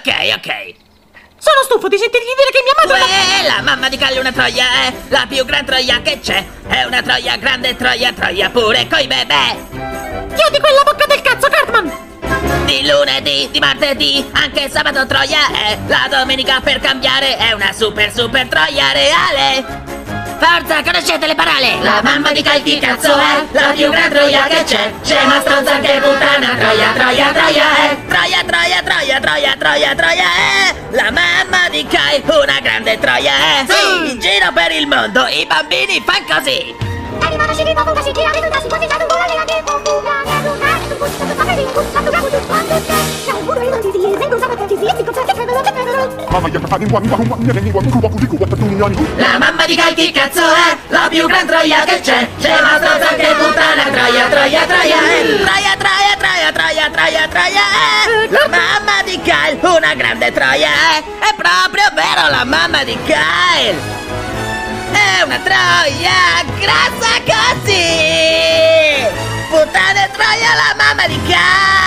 Kyle. Sono stufo di sentirgli dire che mia madre... Uè, la mamma di Kyle è una troia, è la più gran troia che c'è. È una troia grande troia, troia pure coi bebè. Chiudi quella bocca del cazzo, Cartman! Di lunedì, di martedì, anche sabato troia è. La domenica per cambiare è una super super troia reale. Forza, conoscete le parole? La mamma di Kyle chi cazzo è? La più gran troia che c'è. Scema, stronza, anche puttana. Troia, troia, troia troia, troia, troia, troia, troia è la mamma di Kai, una grande troia è. Sì, in giro per il mondo i bambini fanno così. La mamma di Kai chi cazzo è? La più gran troia che c'è, c'è una stanza che puttana troia troia, troia, è La mamma di Kyle Una grande troia è È proprio vero la mamma di Kyle. È una troia grassa così. Puttana troia la mamma di Kyle